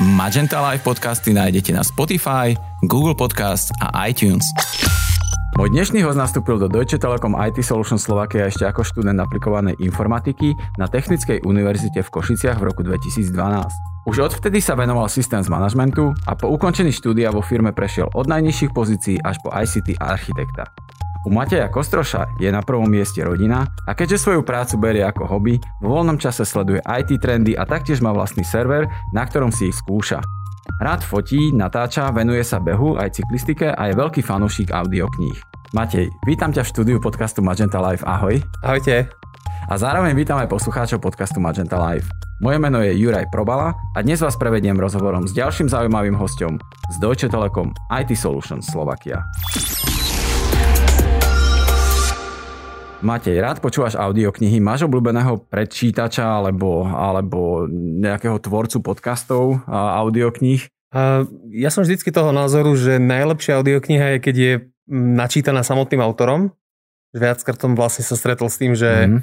Magenta Live podcasty nájdete na Spotify, Google Podcast a iTunes. Môj dnešný host nastúpil do Deutsche Telekom IT Solution Slovakia ešte ako študent aplikovanej informatiky na Technickej univerzite v Košiciach v roku 2012. Už odvtedy sa venoval systems managementu a po ukončení štúdia vo firme prešiel od najnižších pozícií až po ICT architekta. U Mateja Kostroša je na prvom mieste rodina a keďže svoju prácu berie ako hobby, vo voľnom čase sleduje IT trendy a taktiež má vlastný server, na ktorom si ich skúša. Rád fotí, natáča, venuje sa behu aj cyklistike a je veľký fanúšik audiokníh. Matej, vítam ťa v štúdiu podcastu Magenta Live, ahoj. Ahojte. A zároveň vítam aj poslucháčov podcastu Magenta Live. Moje meno je Juraj Probala a dnes vás prevediem rozhovorom s ďalším zaujímavým hostom z Deutsche Telekom IT Solutions Slovakia. Matej, rád počúvaš audioknihy. Máš obľúbeného predčítača alebo, alebo nejakého tvorcu podcastov a audiokníh? Ja som vždycky toho názoru, že najlepšia audiokniha je, keď je načítaná samotným autorom. Viackrát som vlastne sa stretol s tým, že mm.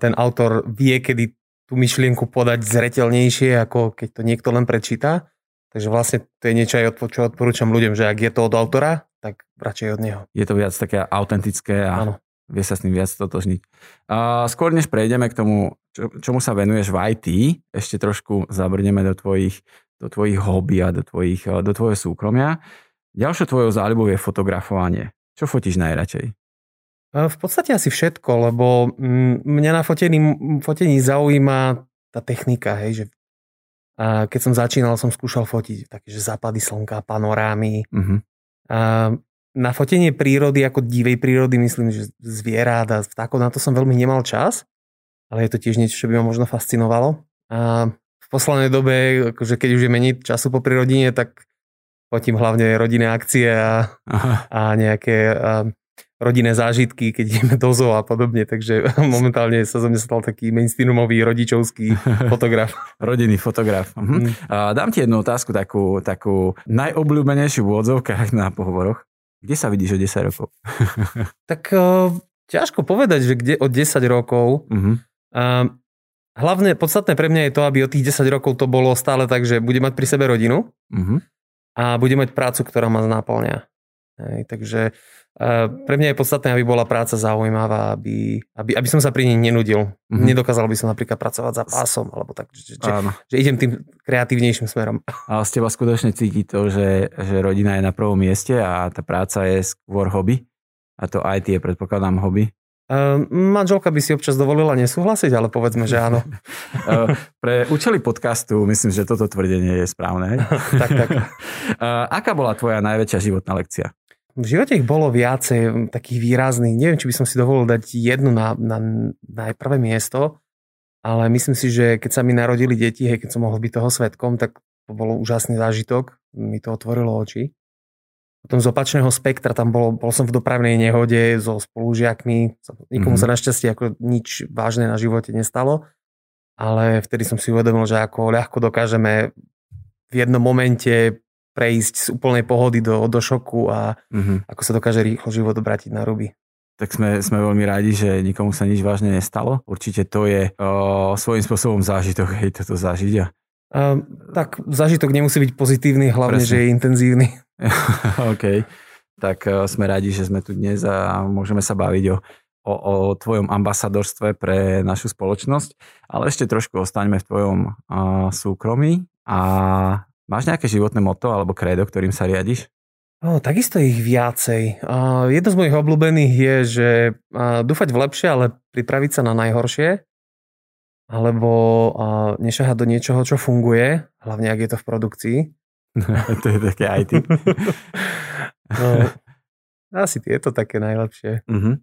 ten autor vie, kedy tú myšlienku podať zretelnejšie, ako keď to niekto len prečíta. Takže vlastne to je niečo čo odporúčam ľuďom, že ak je to od autora, tak radšej od neho. Je to viac také autentické a Áno vie sa s tým viac totožniť. Skôr než prejdeme k tomu, čo, čomu sa venuješ v IT, ešte trošku zabrneme do tvojich, do tvojich hobby a do, tvojich, do tvojho súkromia. Ďalšou tvojou záľubou je fotografovanie. Čo fotíš najradšej? V podstate asi všetko, lebo mňa na fotení, fotení zaujíma tá technika, hej, že a keď som začínal, som skúšal fotiť také, že západy slnka, panorámy. Uh-huh. A na fotenie prírody, ako divej prírody, myslím, že zvierat a vtákov, na to som veľmi nemal čas, ale je to tiež niečo, čo by ma možno fascinovalo. A v poslednej dobe, akože keď už je menej času po prírodine, tak fotím hlavne rodinné akcie a, a nejaké a rodinné zážitky, keď ideme do zoo a podobne, takže momentálne sa zo mňa stal taký mainstreamový rodičovský fotograf. Rodinný fotograf. Mhm. Mm. A dám ti jednu otázku, takú, takú najobľúbenejšiu v odzovkách na pohovoroch. Kde sa vidíš o 10 rokov? tak uh, ťažko povedať, že kde o 10 rokov. Uh-huh. Uh, hlavne podstatné pre mňa je to, aby o tých 10 rokov to bolo stále tak, že bude mať pri sebe rodinu uh-huh. a bude mať prácu, ktorá ma naplňa. Hej, takže pre mňa je podstatné, aby bola práca zaujímavá, aby, aby, aby som sa pri nej nenudil. Mm-hmm. Nedokázal by som napríklad pracovať za pásom, alebo tak, že, že, že idem tým kreatívnejším smerom. A z teba skutočne cíti to, že, že rodina je na prvom mieste a tá práca je skôr hobby? A to IT je, predpokladám, hobby? Uh, manželka by si občas dovolila nesúhlasiť, ale povedzme, že áno. uh, pre účely podcastu myslím, že toto tvrdenie je správne. tak, tak. Uh, aká bola tvoja najväčšia životná lekcia? v živote ich bolo viacej takých výrazných. Neviem, či by som si dovolil dať jednu na, na, na prvé miesto, ale myslím si, že keď sa mi narodili deti, hej, keď som mohol byť toho svetkom, tak to bolo úžasný zážitok. Mi to otvorilo oči. Potom z opačného spektra tam bol, bol som v dopravnej nehode so spolužiakmi. Nikomu mm-hmm. sa našťastie ako nič vážne na živote nestalo. Ale vtedy som si uvedomil, že ako ľahko dokážeme v jednom momente prejsť z úplnej pohody do, do šoku a mm-hmm. ako sa dokáže rýchlo život obrátiť na ruby. Tak sme, sme veľmi rádi, že nikomu sa nič vážne nestalo. Určite to je o, svojím spôsobom zážitok, hej, toto zažiť. Uh, tak zážitok nemusí byť pozitívny, hlavne, Presne. že je intenzívny. OK. Tak uh, sme radi, že sme tu dnes a môžeme sa baviť o, o, o tvojom ambasadorstve pre našu spoločnosť. Ale ešte trošku ostaňme v tvojom uh, súkromí a Máš nejaké životné moto alebo kredo, ktorým sa riadiš? Oh, takisto ich viacej. Uh, jedno z mojich obľúbených je, že uh, dúfať v lepšie, ale pripraviť sa na najhoršie. Alebo uh, nešahať do niečoho, čo funguje, hlavne ak je to v produkcii. to je také IT. no, asi tieto také najlepšie. Uh-huh.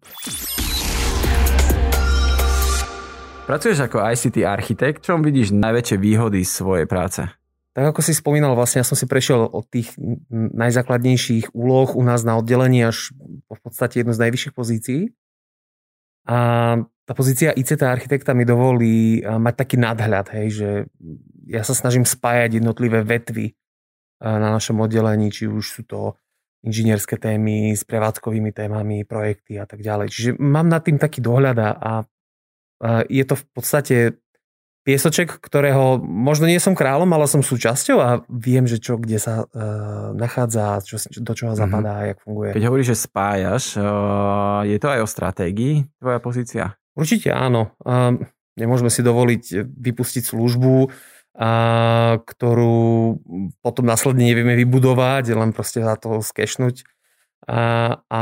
Pracuješ ako ICT architekt, čom vidíš najväčšie výhody svojej práce? Tak ako si spomínal, vlastne ja som si prešiel od tých najzákladnejších úloh u nás na oddelení až v podstate jednu z najvyšších pozícií. A tá pozícia ICT architekta mi dovolí mať taký nadhľad, hej, že ja sa snažím spájať jednotlivé vetvy na našom oddelení, či už sú to inžinierské témy s prevádzkovými témami, projekty a tak ďalej. Čiže mám nad tým taký dohľad a, a je to v podstate piesoček, ktorého možno nie som kráľom, ale som súčasťou a viem, že čo kde sa uh, nachádza, čo, do čoho mm-hmm. zapadá a jak funguje. Keď hovoríš, že spájaš, uh, je to aj o stratégii tvoja pozícia? Určite áno. Uh, nemôžeme si dovoliť vypustiť službu, a ktorú potom následne nevieme vybudovať, len proste za to skešnúť a, a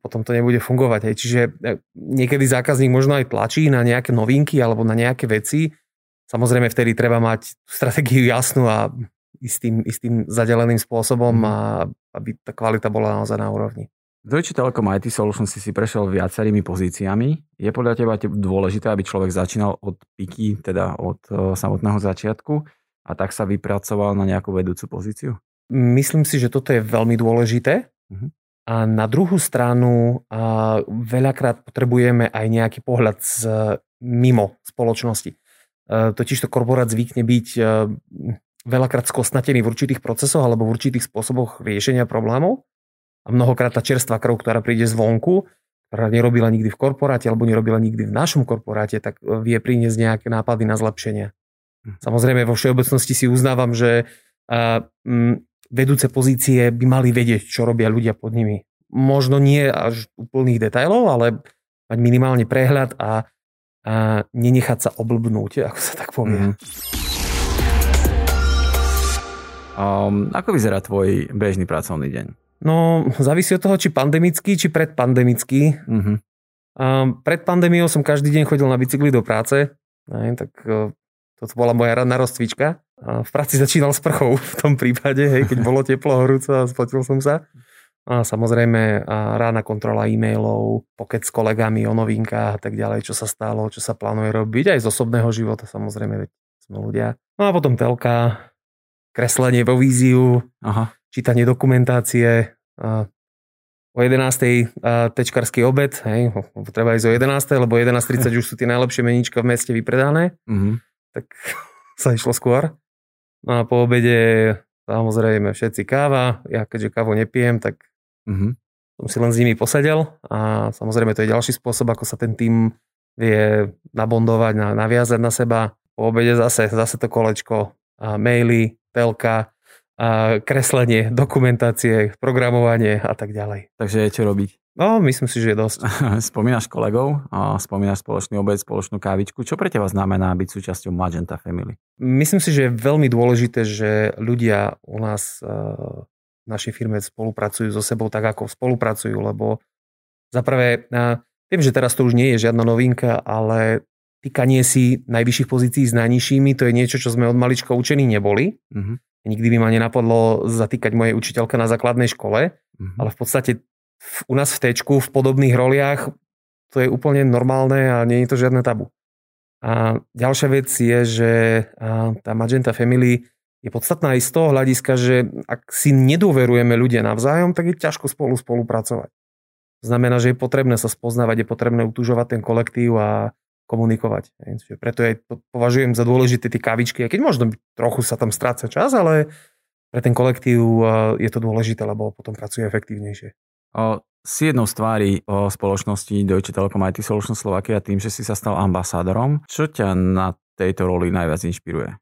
potom to nebude fungovať. Hej. Čiže e, niekedy zákazník možno aj tlačí na nejaké novinky alebo na nejaké veci. Samozrejme vtedy treba mať stratégiu jasnú a istým, istým zadeleným spôsobom mhm. a aby tá kvalita bola naozaj na úrovni. Deutsche Telekom IT Solutions si si prešiel viacerými pozíciami. Je podľa teba dôležité, aby človek začínal od piky, teda od uh, samotného začiatku a tak sa vypracoval na nejakú vedúcu pozíciu? Myslím si, že toto je veľmi dôležité. Uh-huh. A na druhú stranu uh, veľakrát potrebujeme aj nejaký pohľad z mimo spoločnosti. Uh, totiž to korporát zvykne byť uh, veľakrát skosnatený v určitých procesoch alebo v určitých spôsoboch riešenia problémov a mnohokrát tá čerstvá krv, ktorá príde zvonku, ktorá nerobila nikdy v korporáte alebo nerobila nikdy v našom korporáte, tak e, vie priniesť nejaké nápady na zlepšenie. Hm. Samozrejme vo všeobecnosti si uznávam, že m, vedúce pozície by mali vedieť, čo robia ľudia pod nimi. Možno nie až úplných detajlov, ale mať minimálne prehľad a, a nenechať sa oblbnúť, ako sa tak povie. Mm. Um, ako vyzerá tvoj bežný pracovný deň? No, závisí od toho, či pandemický, či predpandemický. Uh-huh. A pred pandémiou som každý deň chodil na bicykli do práce, aj, tak e, toto bola moja ranná rozcvička. A v práci začínal s prchou v tom prípade, hej, keď bolo teplo, horúco a spotil som sa. A samozrejme a rána kontrola e-mailov, pokec s kolegami o novinkách a tak ďalej, čo sa stalo, čo sa plánuje robiť, aj z osobného života samozrejme, veď sme ľudia. No a potom telka, kreslenie vo víziu, Aha čítanie dokumentácie, o 11. tečkarský obed, hej, treba ísť o 11. lebo 11.30 už sú tie najlepšie meníčka v meste vypredané, mm-hmm. tak sa išlo skôr. No a po obede samozrejme všetci káva, ja keďže kávu nepijem, tak mm-hmm. som si len s nimi posedel a samozrejme to je ďalší spôsob, ako sa ten tým vie nabondovať, naviazať na seba. Po obede zase, zase to kolečko, a maily, telka, a kreslenie, dokumentácie, programovanie a tak ďalej. Takže je čo robiť. No, myslím si, že je dosť. spomínaš kolegov, spomínaš spoločný obed, spoločnú kávičku. Čo pre teba znamená byť súčasťou Magenta Family? Myslím si, že je veľmi dôležité, že ľudia u nás e, v našej firme spolupracujú so sebou tak, ako spolupracujú, lebo zaprvé, viem, že teraz to už nie je žiadna novinka, ale týkanie si najvyšších pozícií s najnižšími, to je niečo, čo sme od malička učení neboli. Uh-huh. Nikdy by ma nenapadlo zatýkať mojej učiteľke na základnej škole, mm-hmm. ale v podstate v, u nás v tečku, v podobných roliach, to je úplne normálne a nie je to žiadne tabu. A ďalšia vec je, že tá Magenta Family je podstatná aj z toho hľadiska, že ak si nedôverujeme ľudia navzájom, tak je ťažko spolu spolupracovať. To znamená, že je potrebné sa spoznávať, je potrebné utužovať ten kolektív a komunikovať. Čiže preto aj považujem za dôležité tie kavičky, aj keď možno trochu sa tam stráca čas, ale pre ten kolektív je to dôležité, lebo potom pracuje efektívnejšie. O, si jednou z tvári o spoločnosti Deutsche Telekom IT Solutions Slovakia tým, že si sa stal ambasádorom. Čo ťa na tejto roli najviac inšpiruje?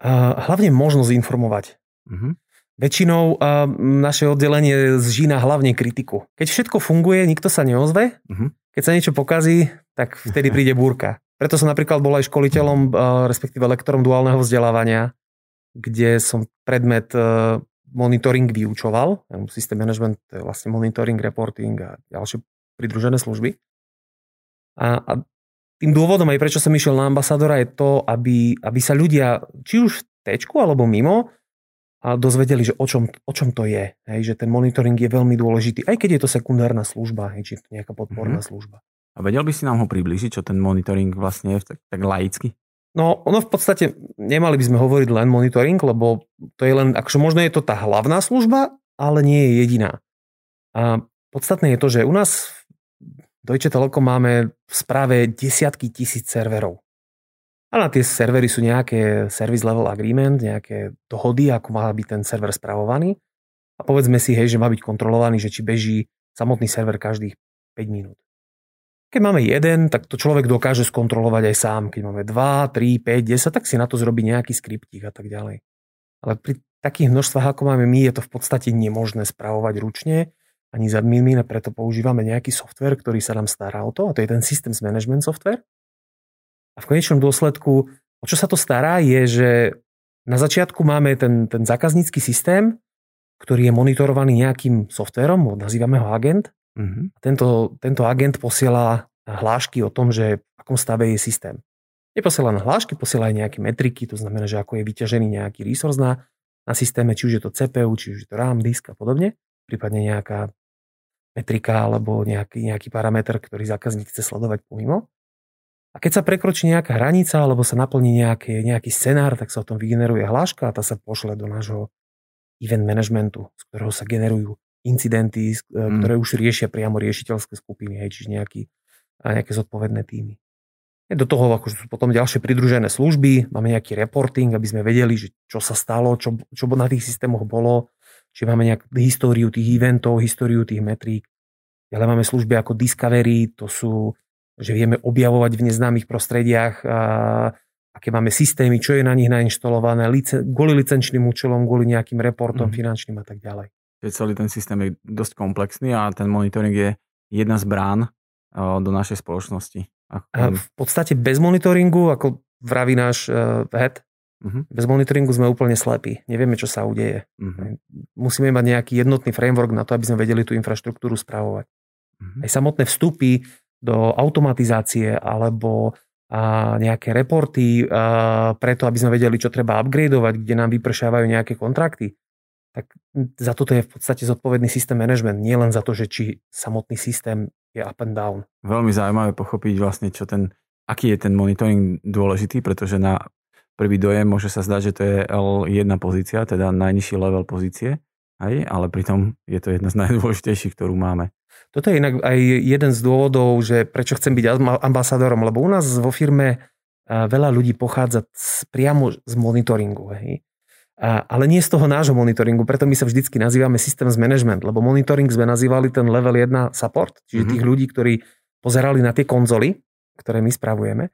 Uh, hlavne možnosť informovať. Uh-huh. Väčšinou uh, naše oddelenie zžína hlavne kritiku. Keď všetko funguje, nikto sa neozve. Uh-huh. Keď sa niečo pokazí, tak vtedy príde búrka. Preto som napríklad bol aj školiteľom, uh, respektíve lektorom duálneho vzdelávania, kde som predmet uh, monitoring vyučoval. System management to je vlastne monitoring, reporting a ďalšie pridružené služby. A, a tým dôvodom aj prečo som išiel na ambasadora je to, aby, aby sa ľudia, či už v tečku alebo mimo, a dozvedeli, že o čom, o čom to je. Hej, že ten monitoring je veľmi dôležitý, aj keď je to sekundárna služba, hej, či je to nejaká podporná mm-hmm. služba. A vedel by si nám ho približiť, čo ten monitoring vlastne je tak, tak laicky? No, ono v podstate, nemali by sme hovoriť len monitoring, lebo to je len, akože možno je to tá hlavná služba, ale nie je jediná. A podstatné je to, že u nás v Deutsche Telekom máme v správe desiatky tisíc serverov. A na tie servery sú nejaké service level agreement, nejaké dohody, ako má byť ten server spravovaný. a povedzme si, hej, že má byť kontrolovaný, že či beží samotný server každých 5 minút. Keď máme jeden, tak to človek dokáže skontrolovať aj sám. Keď máme 2, 3, 5, 10, tak si na to zrobí nejaký skriptík a tak ďalej. Ale pri takých množstvách, ako máme my, je to v podstate nemožné spravovať ručne ani za adminmi, preto používame nejaký software, ktorý sa nám stará o to, a to je ten Systems Management Software. A v konečnom dôsledku, o čo sa to stará, je, že na začiatku máme ten, ten zákaznícky systém, ktorý je monitorovaný nejakým softverom, nazývame ho agent, Mm-hmm. Tento, tento agent posiela hlášky o tom, že v akom stave je systém. Neposiela na hlášky, posiela aj nejaké metriky, to znamená, že ako je vyťažený nejaký resource na, na systéme, či už je to CPU, či už je to RAM, disk a podobne, prípadne nejaká metrika alebo nejaký, nejaký parameter, ktorý zákazník chce sledovať pomimo. A keď sa prekročí nejaká hranica alebo sa naplní nejaký, nejaký scenár, tak sa o tom vygeneruje hláška a tá sa pošle do nášho event managementu, z ktorého sa generujú incidenty, mm. ktoré už riešia priamo riešiteľské skupiny, hej, čiže nejaký, nejaké zodpovedné týmy. Do toho akože sú potom ďalšie pridružené služby, máme nejaký reporting, aby sme vedeli, že čo sa stalo, čo, čo na tých systémoch bolo, či máme nejakú históriu tých eventov, históriu tých metrík. Ale máme služby ako Discovery, to sú, že vieme objavovať v neznámych prostrediach, a, aké máme systémy, čo je na nich nainštalované, lice, kvôli licenčným účelom, kvôli nejakým reportom mm. finančným a tak ďalej že celý ten systém je dosť komplexný a ten monitoring je jedna z brán do našej spoločnosti. A v podstate bez monitoringu, ako vraví náš uh, head, uh-huh. bez monitoringu sme úplne slepí. Nevieme, čo sa udeje. Uh-huh. Musíme mať nejaký jednotný framework na to, aby sme vedeli tú infraštruktúru spravovať. Uh-huh. Aj samotné vstupy do automatizácie alebo a nejaké reporty a preto, aby sme vedeli, čo treba upgradeovať, kde nám vypršávajú nejaké kontrakty tak za toto je v podstate zodpovedný systém management, nie len za to, že či samotný systém je up and down. Veľmi zaujímavé pochopiť vlastne, čo ten, aký je ten monitoring dôležitý, pretože na prvý dojem môže sa zdať, že to je L1 pozícia, teda najnižší level pozície, aj, ale pritom je to jedna z najdôležitejších, ktorú máme. Toto je inak aj jeden z dôvodov, že prečo chcem byť ambasádorom, lebo u nás vo firme veľa ľudí pochádza priamo z monitoringu. Hej. Ale nie z toho nášho monitoringu, preto my sa vždycky nazývame Systems Management, lebo monitoring sme nazývali ten level 1 support, čiže mm-hmm. tých ľudí, ktorí pozerali na tie konzoly, ktoré my spravujeme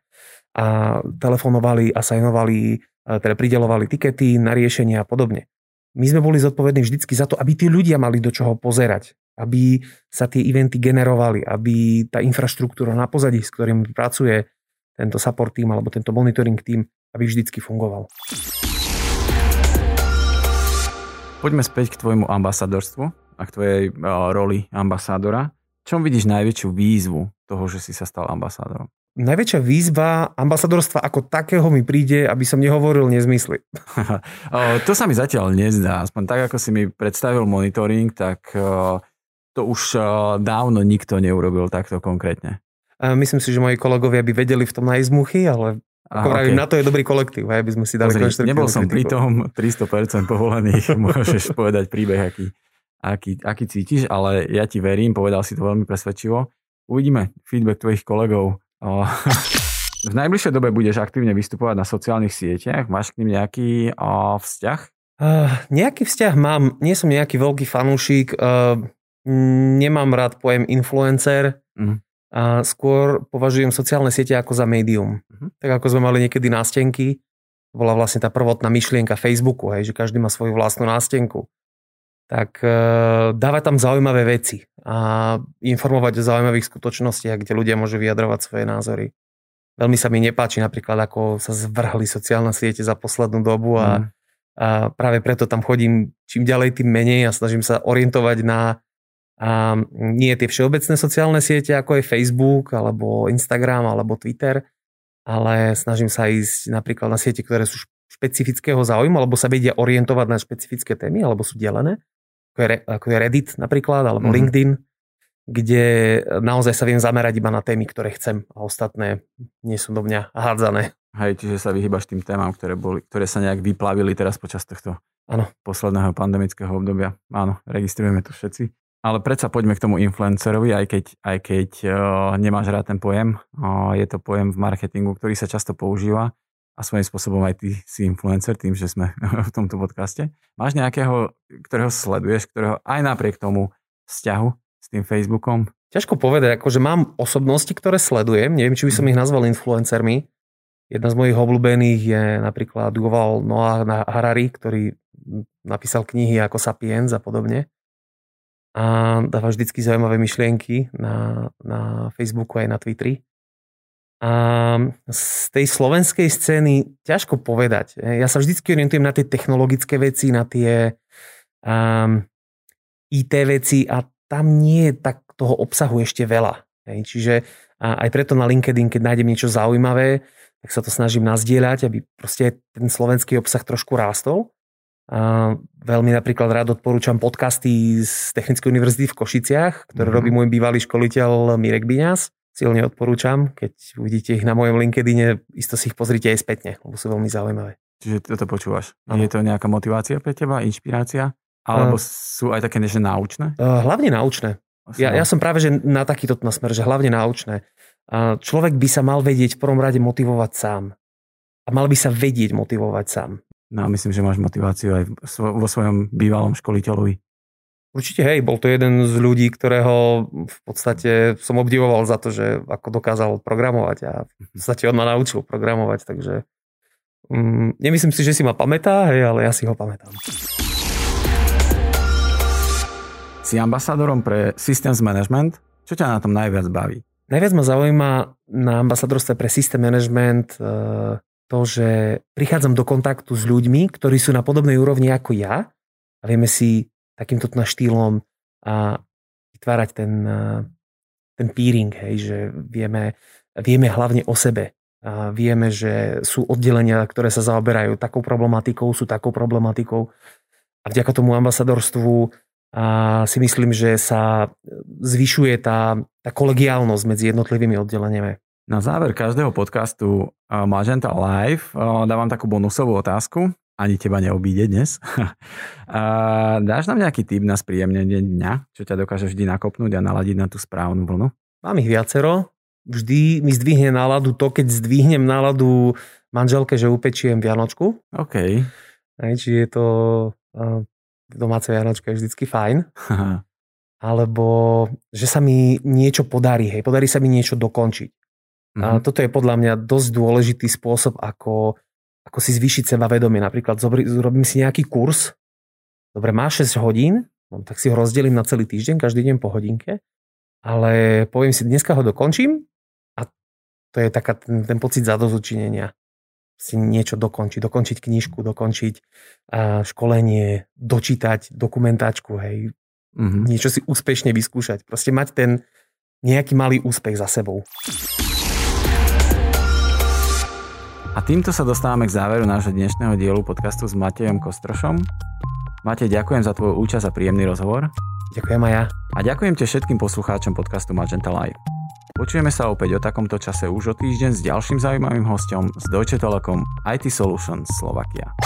a telefonovali, asajnovali, teda pridelovali tikety na riešenie a podobne. My sme boli zodpovední vždycky za to, aby tí ľudia mali do čoho pozerať, aby sa tie eventy generovali, aby tá infraštruktúra na pozadí, s ktorým pracuje tento support team alebo tento monitoring team, aby vždycky fungoval. Poďme späť k tvojmu ambasadorstvu a k tvojej uh, roli ambasádora. Čom vidíš najväčšiu výzvu toho, že si sa stal ambasádorom? Najväčšia výzva ambasadorstva ako takého mi príde, aby som nehovoril nezmysly. to sa mi zatiaľ nezdá. Aspoň tak, ako si mi predstavil monitoring, tak to už dávno nikto neurobil takto konkrétne. Myslím si, že moji kolegovia by vedeli v tom nájsť muchy, ale ako okay. na to je dobrý kolektív, aby sme si dali Pozri, Nebol som pri tom 300% povolených, môžeš povedať príbeh, aký, aký, aký cítiš, ale ja ti verím, povedal si to veľmi presvedčivo. Uvidíme feedback tvojich kolegov. V najbližšej dobe budeš aktívne vystupovať na sociálnych sieťach. Máš k ním nejaký vzťah? Uh, nejaký vzťah mám. Nie som nejaký veľký fanúšik. Uh, nemám rád pojem influencer. Uh-huh a skôr považujem sociálne siete ako za médium. Uh-huh. Tak ako sme mali niekedy nástenky, bola vlastne tá prvotná myšlienka Facebooku, hej, že každý má svoju vlastnú nástenku. Tak e, dávať tam zaujímavé veci a informovať o zaujímavých skutočnostiach, kde ľudia môžu vyjadrovať svoje názory. Veľmi sa mi nepáči napríklad, ako sa zvrhli sociálne siete za poslednú dobu a, uh-huh. a práve preto tam chodím čím ďalej, tým menej a snažím sa orientovať na a nie tie všeobecné sociálne siete, ako je Facebook, alebo Instagram, alebo Twitter, ale snažím sa ísť napríklad na siete, ktoré sú špecifického záujmu, alebo sa vedia orientovať na špecifické témy, alebo sú delené, ako je, ako je Reddit napríklad, alebo mm-hmm. LinkedIn, kde naozaj sa viem zamerať iba na témy, ktoré chcem a ostatné nie sú do mňa hádzané. Hej, čiže sa vyhýbaš tým témam, ktoré, boli, ktoré sa nejak vyplavili teraz počas tohto ano. posledného pandemického obdobia. Áno, registrujeme to všetci. Ale predsa poďme k tomu influencerovi, aj keď, aj keď uh, nemáš rád ten pojem. Uh, je to pojem v marketingu, ktorý sa často používa a svojím spôsobom aj ty si influencer tým, že sme v tomto podcaste. Máš nejakého, ktorého sleduješ, ktorého aj napriek tomu vzťahu s tým Facebookom? Ťažko povedať, akože mám osobnosti, ktoré sledujem, neviem, či by som ich nazval influencermi. Jedna z mojich obľúbených je napríklad Yuval Noah Harari, ktorý napísal knihy ako Sapiens a podobne. A dáva vždycky zaujímavé myšlienky na, na Facebooku aj na Twitteri. A z tej slovenskej scény ťažko povedať. Ja sa vždy orientujem na tie technologické veci, na tie um, IT veci a tam nie je tak toho obsahu ešte veľa. Čiže aj preto na LinkedIn, keď nájdem niečo zaujímavé, tak sa to snažím nazdieľať, aby proste ten slovenský obsah trošku rástol. Veľmi napríklad rád odporúčam podcasty z Technickej univerzity v Košiciach, ktoré mm-hmm. robí môj bývalý školiteľ Mirek Biňas silne odporúčam. Keď uvidíte ich na mojom LinkedIne, isto si ich pozrite aj spätne, lebo sú veľmi zaujímavé. Čiže toto počúvaš. Ano. Je to nejaká motivácia pre teba, inšpirácia? Alebo uh, sú aj také niečo náučné? Uh, hlavne náučné. Ja, ja som práve že na takýto smer, že hlavne náučné. Uh, človek by sa mal vedieť v prvom rade motivovať sám. A mal by sa vedieť motivovať sám. No a myslím, že máš motiváciu aj vo svojom bývalom školiteľovi. Určite hej, bol to jeden z ľudí, ktorého v podstate som obdivoval za to, že ako dokázal programovať a v podstate on ma naučil programovať, takže um, nemyslím si, že si ma pamätá, hej, ale ja si ho pamätám. Si ambasádorom pre Systems Management. Čo ťa na tom najviac baví? Najviac ma zaujíma na ambasadorstve pre System Management uh, to, že prichádzam do kontaktu s ľuďmi, ktorí sú na podobnej úrovni ako ja a vieme si takýmto štýlom a vytvárať ten, ten peering, hej, že vieme, vieme hlavne o sebe. A vieme, že sú oddelenia, ktoré sa zaoberajú takou problematikou, sú takou problematikou. A vďaka tomu ambasadorstvu a si myslím, že sa zvyšuje tá, tá kolegiálnosť medzi jednotlivými oddeleniami. Na záver každého podcastu Magenta Live dávam takú bonusovú otázku ani teba neobíde dnes. dáš nám nejaký tip na spríjemnenie dňa, čo ťa dokáže vždy nakopnúť a naladiť na tú správnu vlnu? Mám ich viacero. Vždy mi zdvihne náladu to, keď zdvihnem náladu manželke, že upečiem Vianočku. OK. Aj, či je to uh, domáce Vianočka je vždycky fajn. Alebo že sa mi niečo podarí, hej, podarí sa mi niečo dokončiť. Mm-hmm. A mhm. toto je podľa mňa dosť dôležitý spôsob, ako ako si zvýšiť vedomie. Napríklad zrobím si nejaký kurz, dobre, má 6 hodín, no, tak si ho rozdelím na celý týždeň, každý deň po hodinke, ale poviem si, dneska ho dokončím a to je taká ten, ten pocit zadozučinenia. Si niečo dokončiť, dokončiť knižku, dokončiť uh, školenie, dočítať dokumentáčku, hej, mm-hmm. niečo si úspešne vyskúšať. Proste mať ten nejaký malý úspech za sebou. A týmto sa dostávame k záveru nášho dnešného dielu podcastu s Matejom Kostrošom. Matej, ďakujem za tvoju účasť a príjemný rozhovor. Ďakujem aj ja. A ďakujem te všetkým poslucháčom podcastu Magenta Live. Počujeme sa opäť o takomto čase už o týždeň s ďalším zaujímavým hostom z Deutsche Telekom IT Solutions Slovakia.